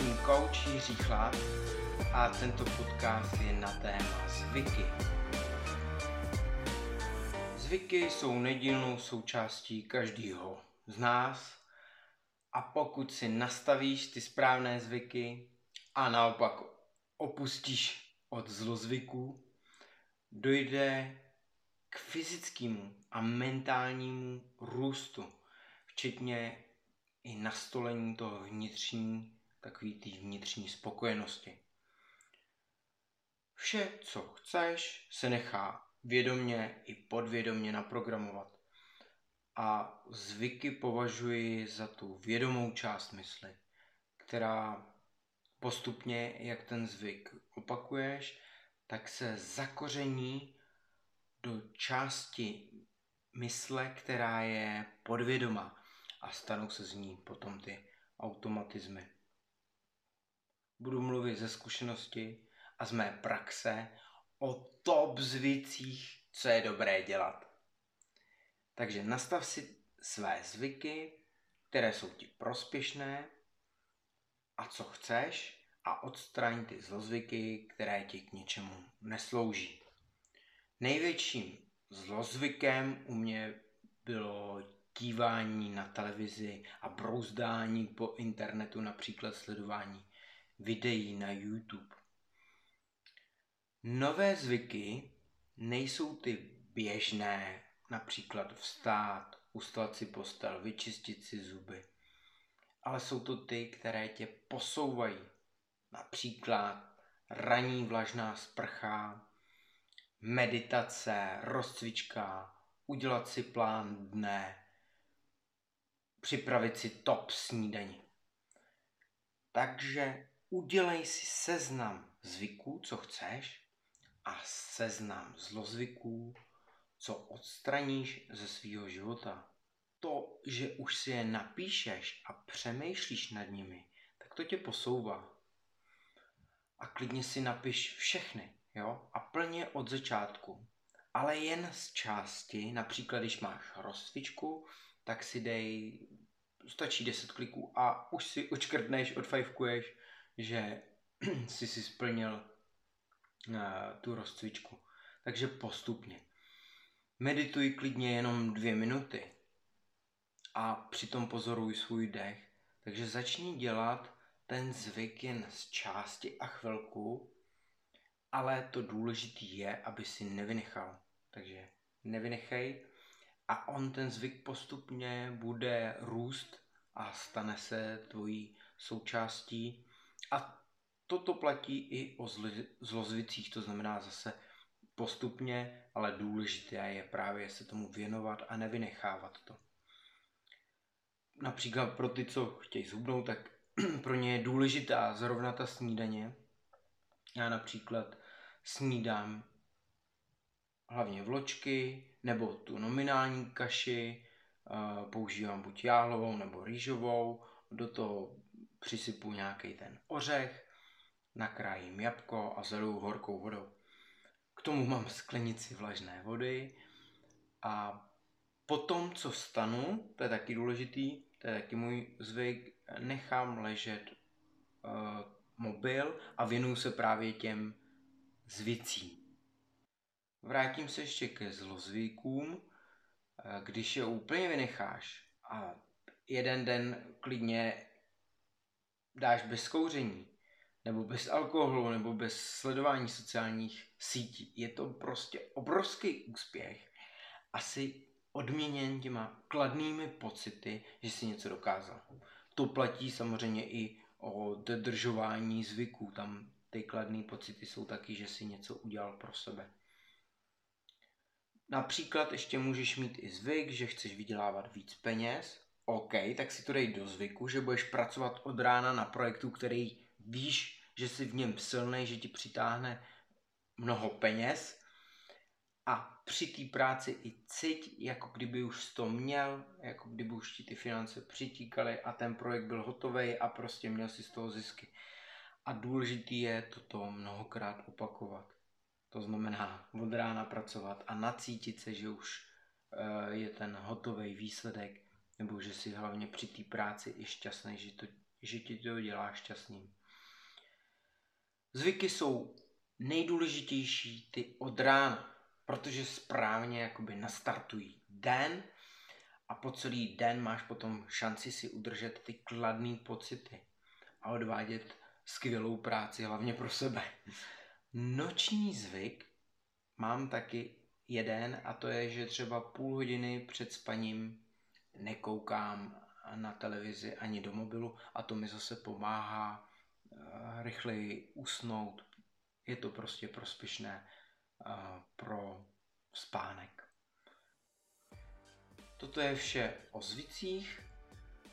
Duchovní kouč Jiří Chlad a tento podcast je na téma zvyky. Zvyky jsou nedílnou součástí každého z nás a pokud si nastavíš ty správné zvyky a naopak opustíš od zlozvyků, dojde k fyzickému a mentálnímu růstu, včetně i nastolení toho vnitřní, takový té vnitřní spokojenosti. Vše, co chceš, se nechá vědomně i podvědomně naprogramovat. A zvyky považuji za tu vědomou část mysli, která postupně, jak ten zvyk opakuješ, tak se zakoření do části mysle, která je podvědomá a stanou se z ní potom ty automatizmy. Budu mluvit ze zkušenosti a z mé praxe o top zvicích, co je dobré dělat. Takže nastav si své zvyky, které jsou ti prospěšné a co chceš a odstraň ty zlozvyky, které ti k něčemu neslouží. Největším zlozvykem u mě bylo dívání na televizi a brouzdání po internetu, například sledování videí na YouTube. Nové zvyky nejsou ty běžné, například vstát, ustlat si postel, vyčistit si zuby, ale jsou to ty, které tě posouvají. Například ranní vlažná sprcha, meditace, rozcvička, udělat si plán dne, připravit si top snídaní. Takže udělej si seznam zvyků, co chceš, a seznam zlozvyků, co odstraníš ze svého života. To, že už si je napíšeš a přemýšlíš nad nimi, tak to tě posouvá. A klidně si napiš všechny, jo? A plně od začátku. Ale jen z části, například když máš rozcvičku, tak si dej, stačí 10 kliků a už si očkrtneš, odfajfkuješ, že jsi si splnil uh, tu rozcvičku. Takže postupně. Medituj klidně jenom dvě minuty a přitom pozoruj svůj dech. Takže začni dělat ten zvyk jen z části a chvilku, ale to důležité je, aby si nevynechal. Takže nevynechej a on ten zvyk postupně bude růst a stane se tvojí součástí. A toto platí i o zlozvicích, to znamená zase postupně, ale důležité je právě se tomu věnovat a nevynechávat to. Například pro ty, co chtějí zhubnout, tak pro ně je důležitá zrovna ta snídaně. Já například snídám hlavně vločky, nebo tu nominální kaši, používám buď jáhlovou nebo rýžovou, do toho přisypu nějaký ten ořech, nakrájím jabko a zaliju horkou vodou. K tomu mám sklenici vlažné vody a potom, co stanu, to je taky důležitý, to je taky můj zvyk, nechám ležet uh, mobil a věnuju se právě těm zvicím. Vrátím se ještě ke zlozvykům. Eh, když je úplně vynecháš a jeden den klidně dáš bez kouření, nebo bez alkoholu, nebo bez sledování sociálních sítí, je to prostě obrovský úspěch. Asi odměněn těma kladnými pocity, že si něco dokázal. To platí samozřejmě i o dodržování zvyků. Tam ty kladné pocity jsou taky, že si něco udělal pro sebe. Například ještě můžeš mít i zvyk, že chceš vydělávat víc peněz. OK, tak si to dej do zvyku, že budeš pracovat od rána na projektu, který víš, že jsi v něm silný, že ti přitáhne mnoho peněz. A při té práci i cít, jako kdyby už to měl, jako kdyby už ti ty finance přitíkaly a ten projekt byl hotový a prostě měl si z toho zisky. A důležitý je toto mnohokrát opakovat. To znamená od rána pracovat a nacítit se, že už eh, je ten hotový výsledek, nebo že si hlavně při té práci i šťastný, že to že ti to dělá šťastným. Zvyky jsou nejdůležitější ty od rána, protože správně jakoby nastartují den a po celý den máš potom šanci si udržet ty kladné pocity a odvádět skvělou práci, hlavně pro sebe. Noční zvyk mám taky jeden a to je, že třeba půl hodiny před spaním nekoukám na televizi ani do mobilu a to mi zase pomáhá uh, rychleji usnout. Je to prostě prospěšné uh, pro spánek. Toto je vše o zvicích.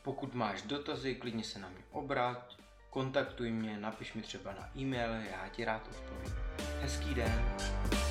Pokud máš dotazy, klidně se na mě obrať, kontaktuj mě, napiš mi třeba na e-mail, já ti rád odpovím. Hezký den.